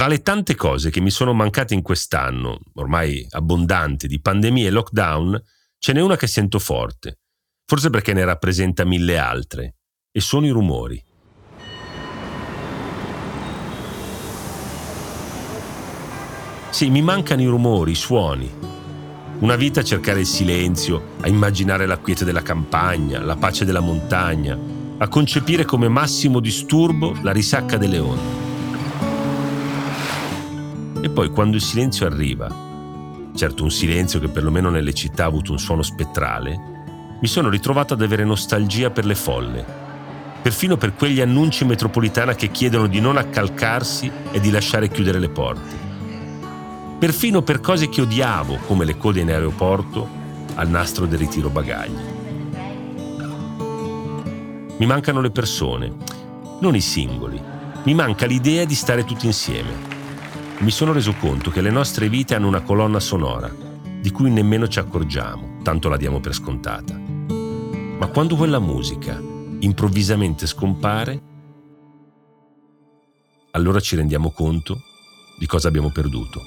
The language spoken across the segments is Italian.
Tra le tante cose che mi sono mancate in quest'anno, ormai abbondante, di pandemia e lockdown, ce n'è una che sento forte, forse perché ne rappresenta mille altre, e sono i rumori. Sì, mi mancano i rumori, i suoni. Una vita a cercare il silenzio, a immaginare la quiete della campagna, la pace della montagna, a concepire come massimo disturbo la risacca delle onde. E poi quando il silenzio arriva, certo un silenzio che perlomeno nelle città ha avuto un suono spettrale, mi sono ritrovato ad avere nostalgia per le folle, perfino per quegli annunci metropolitana che chiedono di non accalcarsi e di lasciare chiudere le porte. Perfino per cose che odiavo, come le code in aeroporto al nastro del ritiro bagagli. Mi mancano le persone, non i singoli. Mi manca l'idea di stare tutti insieme. Mi sono reso conto che le nostre vite hanno una colonna sonora, di cui nemmeno ci accorgiamo, tanto la diamo per scontata. Ma quando quella musica improvvisamente scompare, allora ci rendiamo conto di cosa abbiamo perduto.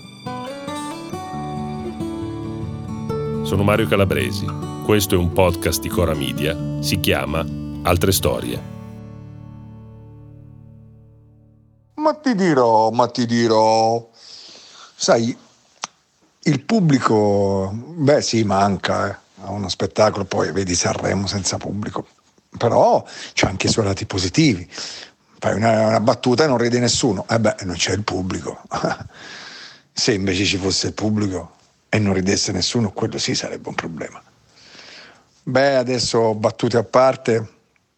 Sono Mario Calabresi, questo è un podcast di Cora Media, si chiama altre storie. Ma ti dirò, ma ti dirò, sai, il pubblico, beh sì, manca eh, a uno spettacolo, poi vedi Sanremo senza pubblico, però c'è anche i suoi lati positivi. Fai una, una battuta e non ride nessuno, e eh beh, non c'è il pubblico. Se invece ci fosse il pubblico e non ridesse nessuno, quello sì sarebbe un problema. Beh, adesso battute a parte,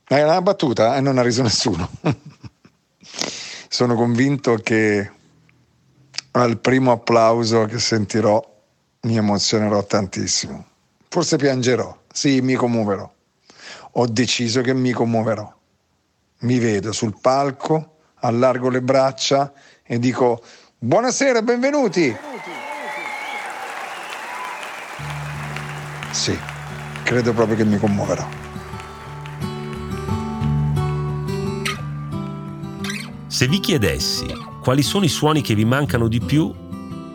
è una battuta e non ha riso nessuno. Sono convinto che al primo applauso che sentirò mi emozionerò tantissimo. Forse piangerò, sì, mi commuoverò. Ho deciso che mi commuoverò. Mi vedo sul palco, allargo le braccia e dico buonasera, benvenuti. Sì, credo proprio che mi commuoverò. Se vi chiedessi quali sono i suoni che vi mancano di più,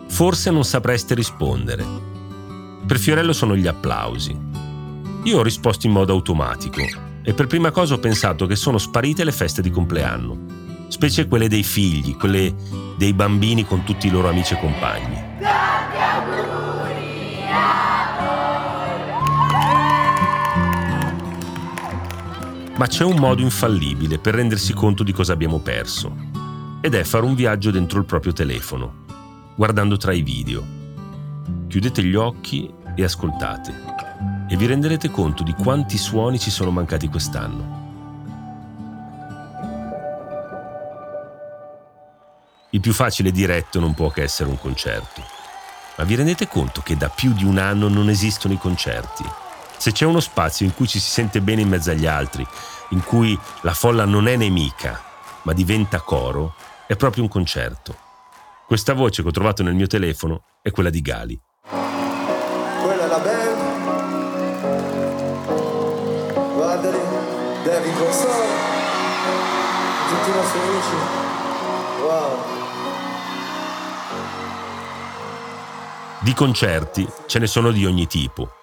forse non sapreste rispondere. Per Fiorello sono gli applausi. Io ho risposto in modo automatico e per prima cosa ho pensato che sono sparite le feste di compleanno, specie quelle dei figli, quelle dei bambini con tutti i loro amici e compagni. Ma c'è un modo infallibile per rendersi conto di cosa abbiamo perso. Ed è fare un viaggio dentro il proprio telefono, guardando tra i video. Chiudete gli occhi e ascoltate. E vi renderete conto di quanti suoni ci sono mancati quest'anno. Il più facile diretto non può che essere un concerto. Ma vi rendete conto che da più di un anno non esistono i concerti? Se c'è uno spazio in cui ci si sente bene in mezzo agli altri, in cui la folla non è nemica, ma diventa coro, è proprio un concerto. Questa voce che ho trovato nel mio telefono è quella di Gali. Quella è la band. Guardali, David Console, tutti i nostri amici. Wow. Di concerti ce ne sono di ogni tipo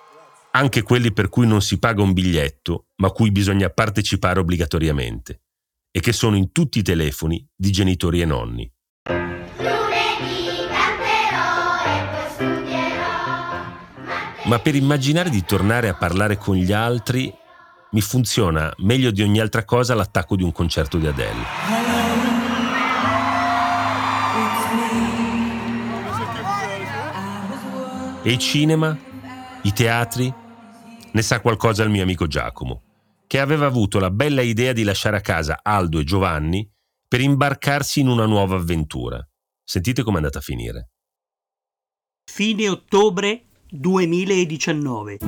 anche quelli per cui non si paga un biglietto, ma cui bisogna partecipare obbligatoriamente, e che sono in tutti i telefoni di genitori e nonni. Ma per immaginare di tornare a parlare con gli altri mi funziona meglio di ogni altra cosa l'attacco di un concerto di Adele. E il cinema? I teatri? Ne sa qualcosa il mio amico Giacomo, che aveva avuto la bella idea di lasciare a casa Aldo e Giovanni per imbarcarsi in una nuova avventura. Sentite com'è andata a finire. Fine ottobre 2019.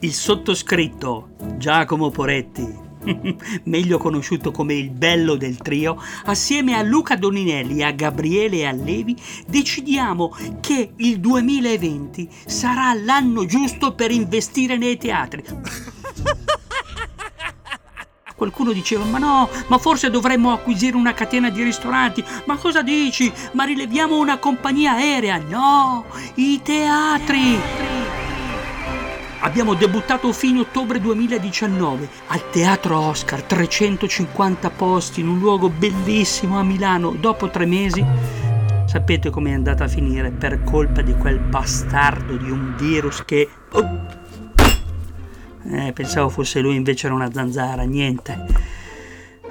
Il sottoscritto Giacomo Poretti meglio conosciuto come il bello del trio, assieme a Luca Doninelli, a Gabriele e a Levi, decidiamo che il 2020 sarà l'anno giusto per investire nei teatri. Qualcuno diceva, ma no, ma forse dovremmo acquisire una catena di ristoranti. Ma cosa dici? Ma rileviamo una compagnia aerea. No, i teatri. Abbiamo debuttato fine ottobre 2019 al Teatro Oscar, 350 posti in un luogo bellissimo a Milano. Dopo tre mesi, sapete com'è andata a finire per colpa di quel bastardo di un virus che... Oh. Eh, pensavo fosse lui, invece era una zanzara, niente.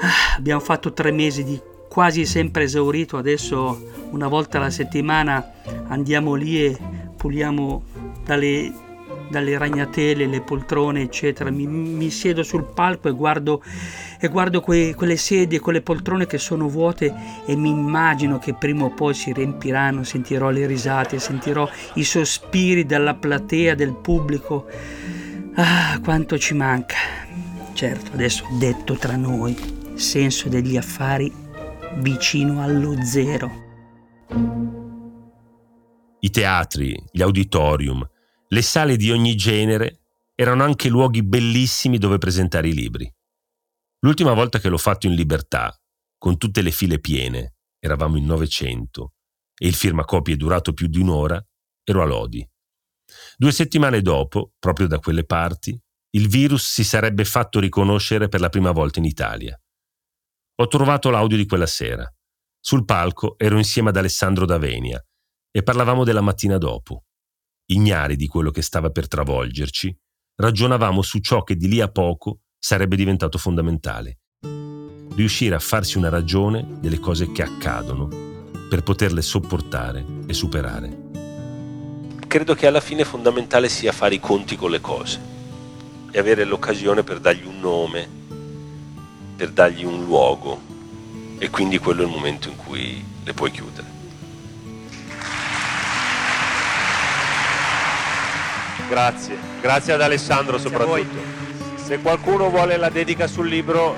Ah, abbiamo fatto tre mesi di quasi sempre esaurito, adesso una volta alla settimana andiamo lì e puliamo dalle dalle ragnatele, le poltrone, eccetera. Mi, mi siedo sul palco e guardo, e guardo que, quelle sedie, quelle poltrone che sono vuote e mi immagino che prima o poi si riempiranno, sentirò le risate, sentirò i sospiri della platea, del pubblico. Ah, quanto ci manca. Certo, adesso detto tra noi, senso degli affari vicino allo zero. I teatri, gli auditorium, le sale di ogni genere erano anche luoghi bellissimi dove presentare i libri. L'ultima volta che l'ho fatto in libertà, con tutte le file piene, eravamo in 900, e il firmacopie è durato più di un'ora, ero a Lodi. Due settimane dopo, proprio da quelle parti, il virus si sarebbe fatto riconoscere per la prima volta in Italia. Ho trovato l'audio di quella sera. Sul palco ero insieme ad Alessandro D'Avenia e parlavamo della mattina dopo ignari di quello che stava per travolgerci, ragionavamo su ciò che di lì a poco sarebbe diventato fondamentale. Riuscire a farsi una ragione delle cose che accadono per poterle sopportare e superare. Credo che alla fine fondamentale sia fare i conti con le cose e avere l'occasione per dargli un nome, per dargli un luogo e quindi quello è il momento in cui le puoi chiudere. Grazie, grazie ad Alessandro grazie soprattutto. Se qualcuno vuole la dedica sul libro,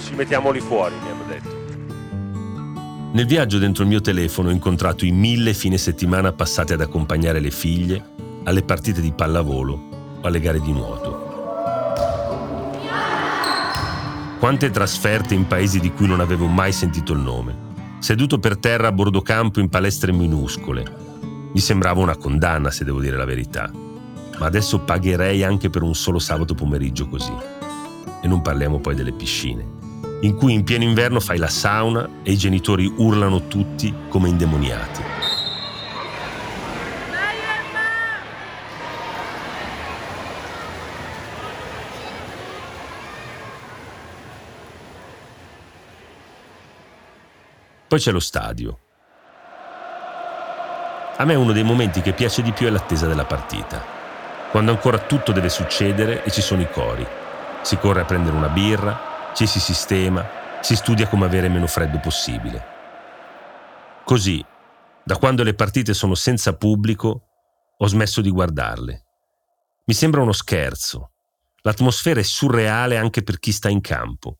ci mettiamo lì fuori, mi hanno detto. Nel viaggio dentro il mio telefono ho incontrato i mille fine settimana passate ad accompagnare le figlie alle partite di pallavolo o alle gare di nuoto. Quante trasferte in paesi di cui non avevo mai sentito il nome. Seduto per terra a bordo campo in palestre minuscole. Mi sembrava una condanna, se devo dire la verità ma adesso pagherei anche per un solo sabato pomeriggio così. E non parliamo poi delle piscine, in cui in pieno inverno fai la sauna e i genitori urlano tutti come indemoniati. Poi c'è lo stadio. A me uno dei momenti che piace di più è l'attesa della partita quando ancora tutto deve succedere e ci sono i cori. Si corre a prendere una birra, ci si sistema, si studia come avere meno freddo possibile. Così, da quando le partite sono senza pubblico, ho smesso di guardarle. Mi sembra uno scherzo. L'atmosfera è surreale anche per chi sta in campo,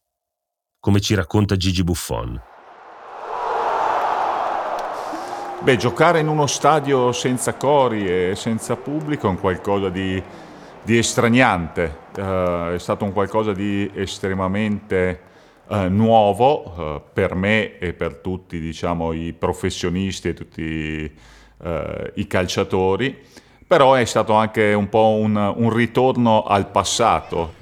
come ci racconta Gigi Buffon. Beh, giocare in uno stadio senza cori e senza pubblico è un qualcosa di, di estraniante, uh, è stato un qualcosa di estremamente uh, nuovo uh, per me e per tutti diciamo, i professionisti e tutti i calciatori, però è stato anche un po' un, un ritorno al passato,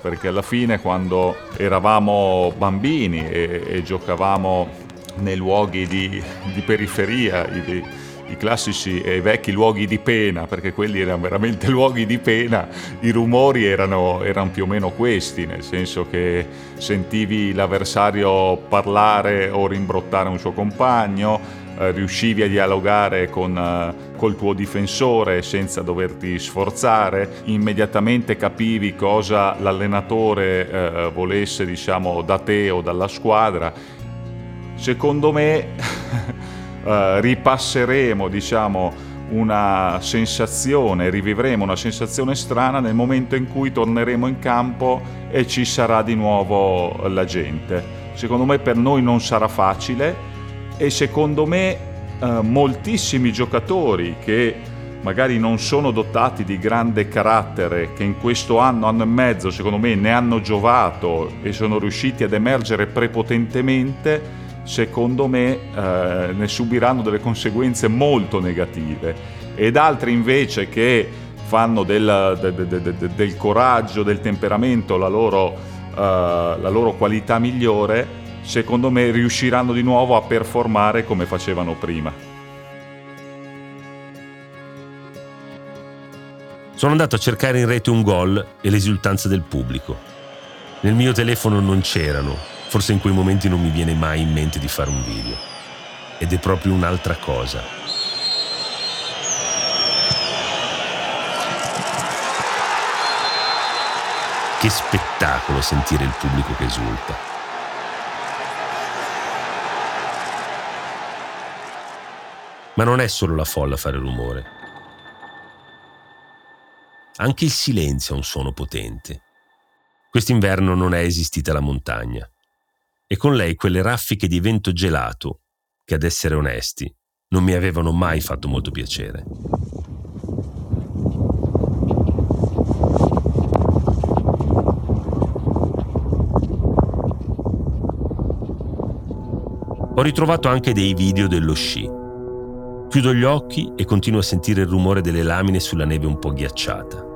perché alla fine quando eravamo bambini e, e giocavamo nei luoghi di, di periferia, i, i, classici e vecchi luoghi di pena, perché quelli erano veramente luoghi di pena, i rumori erano, erano più o meno questi, nel senso che sentivi l'avversario parlare o rimbrottare un suo compagno, eh, riuscivi a dialogare con, eh, col tuo difensore senza doverti sforzare, immediatamente capivi cosa l'allenatore eh, volesse diciamo, da te o dalla squadra secondo me uh, ripasseremo diciamo, una sensazione, rivivremo una sensazione strana nel momento in cui torneremo in campo e ci sarà di nuovo la gente. Secondo me per noi non sarà facile e secondo me uh, moltissimi giocatori che magari non sono dotati di grande carattere, che in questo anno, anno e mezzo, secondo me, ne hanno giovato e sono riusciti ad emergere prepotentemente, secondo me eh, ne subiranno delle conseguenze molto negative. Ed altri invece che fanno del, de, de, de, del coraggio, del temperamento la loro, uh, la loro qualità migliore, secondo me riusciranno di nuovo a performare come facevano prima. Sono andato a cercare in rete un gol e l'esultanza del pubblico. Nel mio telefono non c'erano, forse in quei momenti non mi viene mai in mente di fare un video. Ed è proprio un'altra cosa. Che spettacolo sentire il pubblico che esulta. Ma non è solo la folla a fare rumore. Anche il silenzio ha un suono potente. Quest'inverno non è esistita la montagna e con lei quelle raffiche di vento gelato che, ad essere onesti, non mi avevano mai fatto molto piacere. Ho ritrovato anche dei video dello sci. Chiudo gli occhi e continuo a sentire il rumore delle lamine sulla neve un po' ghiacciata.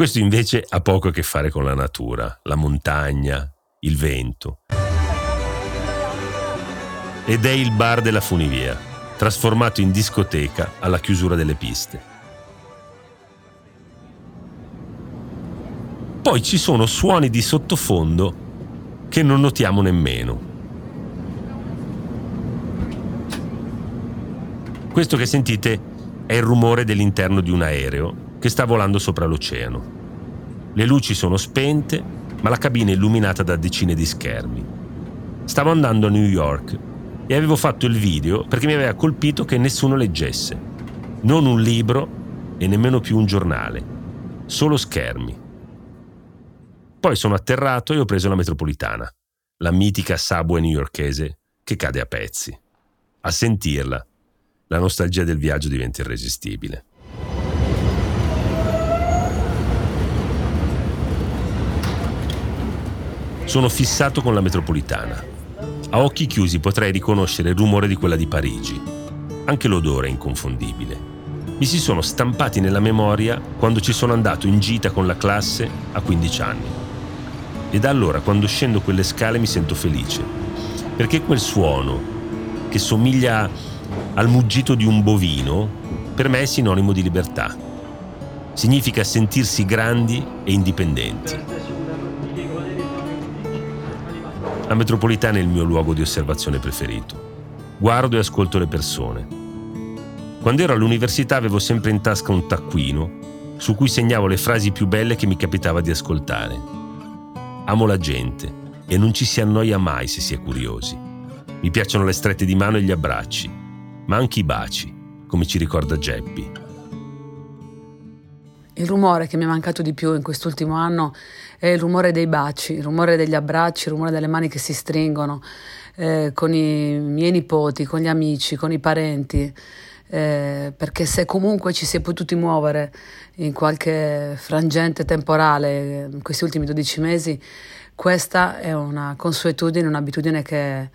Questo invece ha poco a che fare con la natura, la montagna, il vento. Ed è il bar della funivia, trasformato in discoteca alla chiusura delle piste. Poi ci sono suoni di sottofondo che non notiamo nemmeno. Questo che sentite è il rumore dell'interno di un aereo che sta volando sopra l'oceano. Le luci sono spente, ma la cabina è illuminata da decine di schermi. Stavo andando a New York e avevo fatto il video perché mi aveva colpito che nessuno leggesse. Non un libro e nemmeno più un giornale, solo schermi. Poi sono atterrato e ho preso la metropolitana, la mitica subway newyorkese che cade a pezzi. A sentirla, la nostalgia del viaggio diventa irresistibile. Sono fissato con la metropolitana. A occhi chiusi potrei riconoscere il rumore di quella di Parigi. Anche l'odore è inconfondibile. Mi si sono stampati nella memoria quando ci sono andato in gita con la classe a 15 anni. E da allora, quando scendo quelle scale, mi sento felice. Perché quel suono, che somiglia al muggito di un bovino, per me è sinonimo di libertà. Significa sentirsi grandi e indipendenti. La metropolitana è il mio luogo di osservazione preferito. Guardo e ascolto le persone. Quando ero all'università avevo sempre in tasca un taccuino su cui segnavo le frasi più belle che mi capitava di ascoltare. Amo la gente e non ci si annoia mai se si è curiosi. Mi piacciono le strette di mano e gli abbracci, ma anche i baci, come ci ricorda Geppi. Il rumore che mi è mancato di più in quest'ultimo anno è il rumore dei baci, il rumore degli abbracci, il rumore delle mani che si stringono eh, con i miei nipoti, con gli amici, con i parenti. Eh, perché se comunque ci si è potuti muovere in qualche frangente temporale in questi ultimi 12 mesi, questa è una consuetudine, un'abitudine che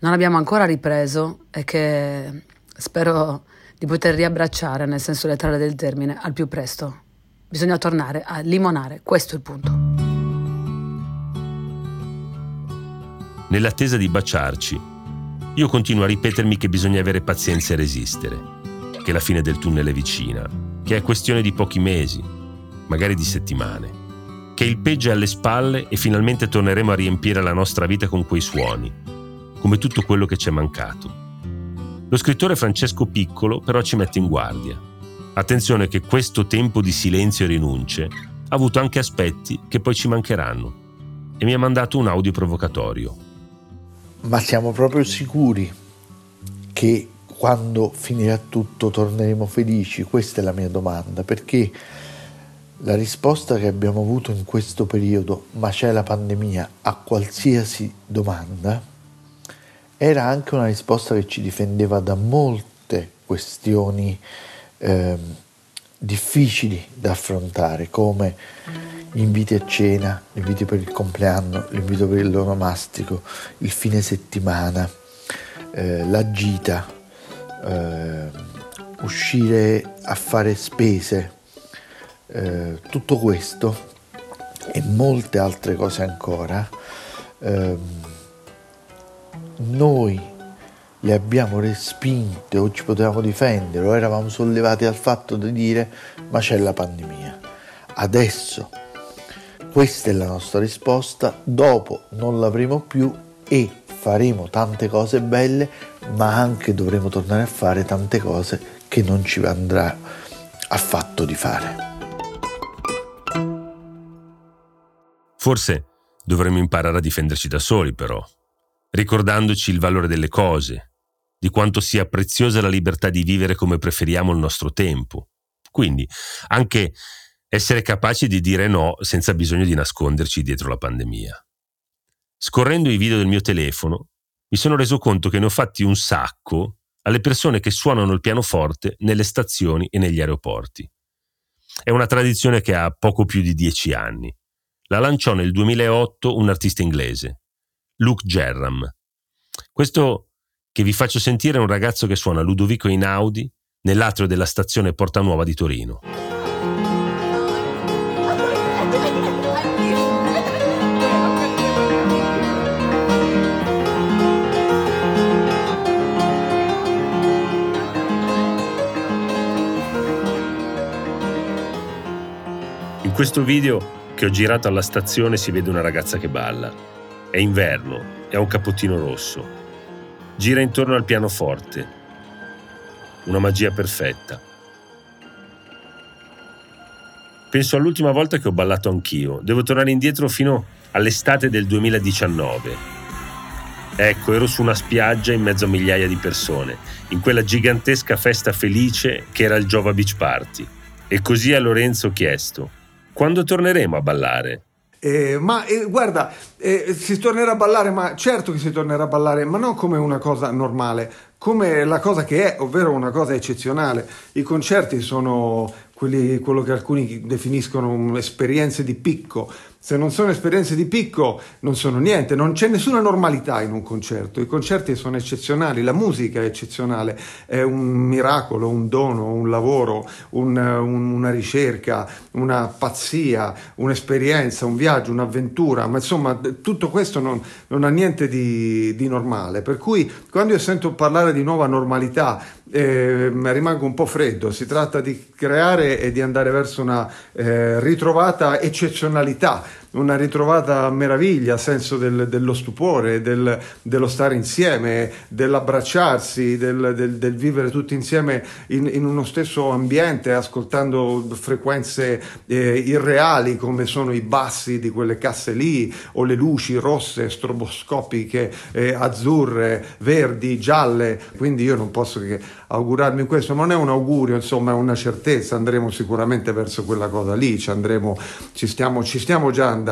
non abbiamo ancora ripreso e che spero di poter riabbracciare nel senso letterale del termine al più presto. Bisogna tornare a limonare, questo è il punto. Nell'attesa di baciarci, io continuo a ripetermi che bisogna avere pazienza e resistere, che la fine del tunnel è vicina, che è questione di pochi mesi, magari di settimane, che il peggio è alle spalle e finalmente torneremo a riempire la nostra vita con quei suoni, come tutto quello che ci è mancato. Lo scrittore Francesco Piccolo però ci mette in guardia Attenzione che questo tempo di silenzio e rinunce ha avuto anche aspetti che poi ci mancheranno e mi ha mandato un audio provocatorio. Ma siamo proprio sicuri che quando finirà tutto torneremo felici? Questa è la mia domanda, perché la risposta che abbiamo avuto in questo periodo, ma c'è la pandemia, a qualsiasi domanda, era anche una risposta che ci difendeva da molte questioni eh, difficili da affrontare, come inviti a cena, gli inviti per il compleanno, l'invito per il l'onomastico, il fine settimana, eh, la gita, eh, uscire a fare spese, eh, tutto questo e molte altre cose ancora, ehm, noi le abbiamo respinte o ci potevamo difendere o eravamo sollevati al fatto di dire ma c'è la pandemia. Adesso questa è la nostra risposta, dopo non l'avremo più e faremo tante cose belle, ma anche dovremo tornare a fare tante cose che non ci andrà affatto di fare. Forse dovremmo imparare a difenderci da soli, però, ricordandoci il valore delle cose, di quanto sia preziosa la libertà di vivere come preferiamo il nostro tempo. Quindi, anche essere capaci di dire no senza bisogno di nasconderci dietro la pandemia. Scorrendo i video del mio telefono, mi sono reso conto che ne ho fatti un sacco alle persone che suonano il pianoforte nelle stazioni e negli aeroporti. È una tradizione che ha poco più di dieci anni. La lanciò nel 2008 un artista inglese, Luke Gerram. Questo che vi faccio sentire è un ragazzo che suona Ludovico Inaudi nell'atrio della stazione Porta Nuova di Torino. Questo video che ho girato alla stazione si vede una ragazza che balla. È inverno e ha un cappottino rosso. Gira intorno al pianoforte. Una magia perfetta. Penso all'ultima volta che ho ballato anch'io. Devo tornare indietro fino all'estate del 2019. Ecco, ero su una spiaggia in mezzo a migliaia di persone, in quella gigantesca festa felice che era il Jova Beach Party. E così a Lorenzo ho chiesto, quando torneremo a ballare? Eh, ma eh, guarda, eh, si tornerà a ballare, ma certo che si tornerà a ballare, ma non come una cosa normale, come la cosa che è, ovvero una cosa eccezionale. I concerti sono quelli, quello che alcuni definiscono esperienze di picco, se non sono esperienze di picco, non sono niente, non c'è nessuna normalità in un concerto. I concerti sono eccezionali, la musica è eccezionale, è un miracolo, un dono, un lavoro, un, un, una ricerca, una pazzia, un'esperienza, un viaggio, un'avventura, ma insomma tutto questo non, non ha niente di, di normale. Per cui quando io sento parlare di nuova normalità, eh, rimango un po' freddo, si tratta di creare e di andare verso una eh, ritrovata eccezionalità una ritrovata meraviglia, senso del, dello stupore, del, dello stare insieme, dell'abbracciarsi, del, del, vivere tutti insieme in, in, uno stesso ambiente, ascoltando frequenze eh, irreali come sono i bassi di quelle casse lì o le luci rosse, stroboscopiche, eh, azzurre, verdi, gialle. Quindi io non posso che augurarmi questo, non è un augurio, insomma è una certezza, andremo sicuramente verso quella cosa lì, ci, andremo, ci, stiamo, ci stiamo già andando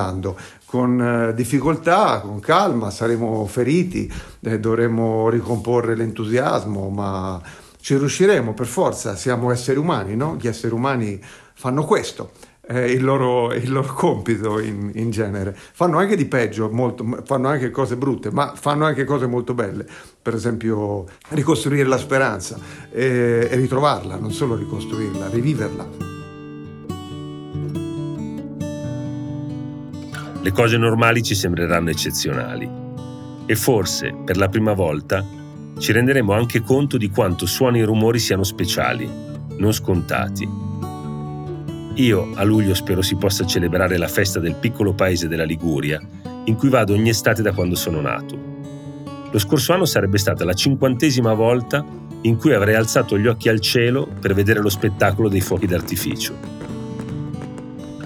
con eh, difficoltà, con calma, saremo feriti, eh, dovremo ricomporre l'entusiasmo, ma ci riusciremo per forza, siamo esseri umani, no? Gli esseri umani fanno questo è il loro, il loro compito in, in, genere. Fanno anche di peggio, molto, fanno anche cose brutte, ma fanno anche cose molto belle. Per esempio ricostruire la speranza e, e ritrovarla, non solo ricostruirla, riviverla. Le cose normali ci sembreranno eccezionali e forse, per la prima volta, ci renderemo anche conto di quanto suoni e rumori siano speciali, non scontati io a luglio spero si possa celebrare la festa del piccolo paese della Liguria, in cui vado ogni estate da quando sono nato. Lo scorso anno sarebbe stata la cinquantesima volta in cui avrei alzato gli occhi al cielo per vedere lo spettacolo dei fuochi d'artificio.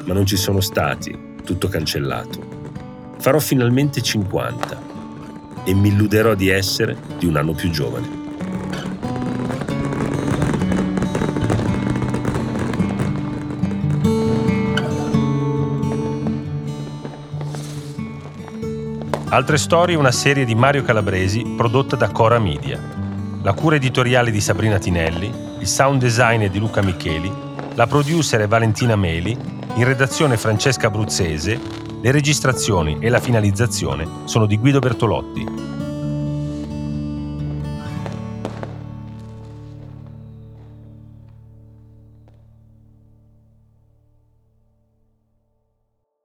ma non ci sono stati, tutto cancellato. Farò finalmente 50 e mi illuderò di essere di un anno più giovane. Altre storie una serie di Mario Calabresi prodotta da Cora Media. La cura editoriale di Sabrina Tinelli, il sound design è di Luca Micheli, la producer è Valentina Meli, in redazione Francesca Abruzzese, le registrazioni e la finalizzazione sono di Guido Bertolotti.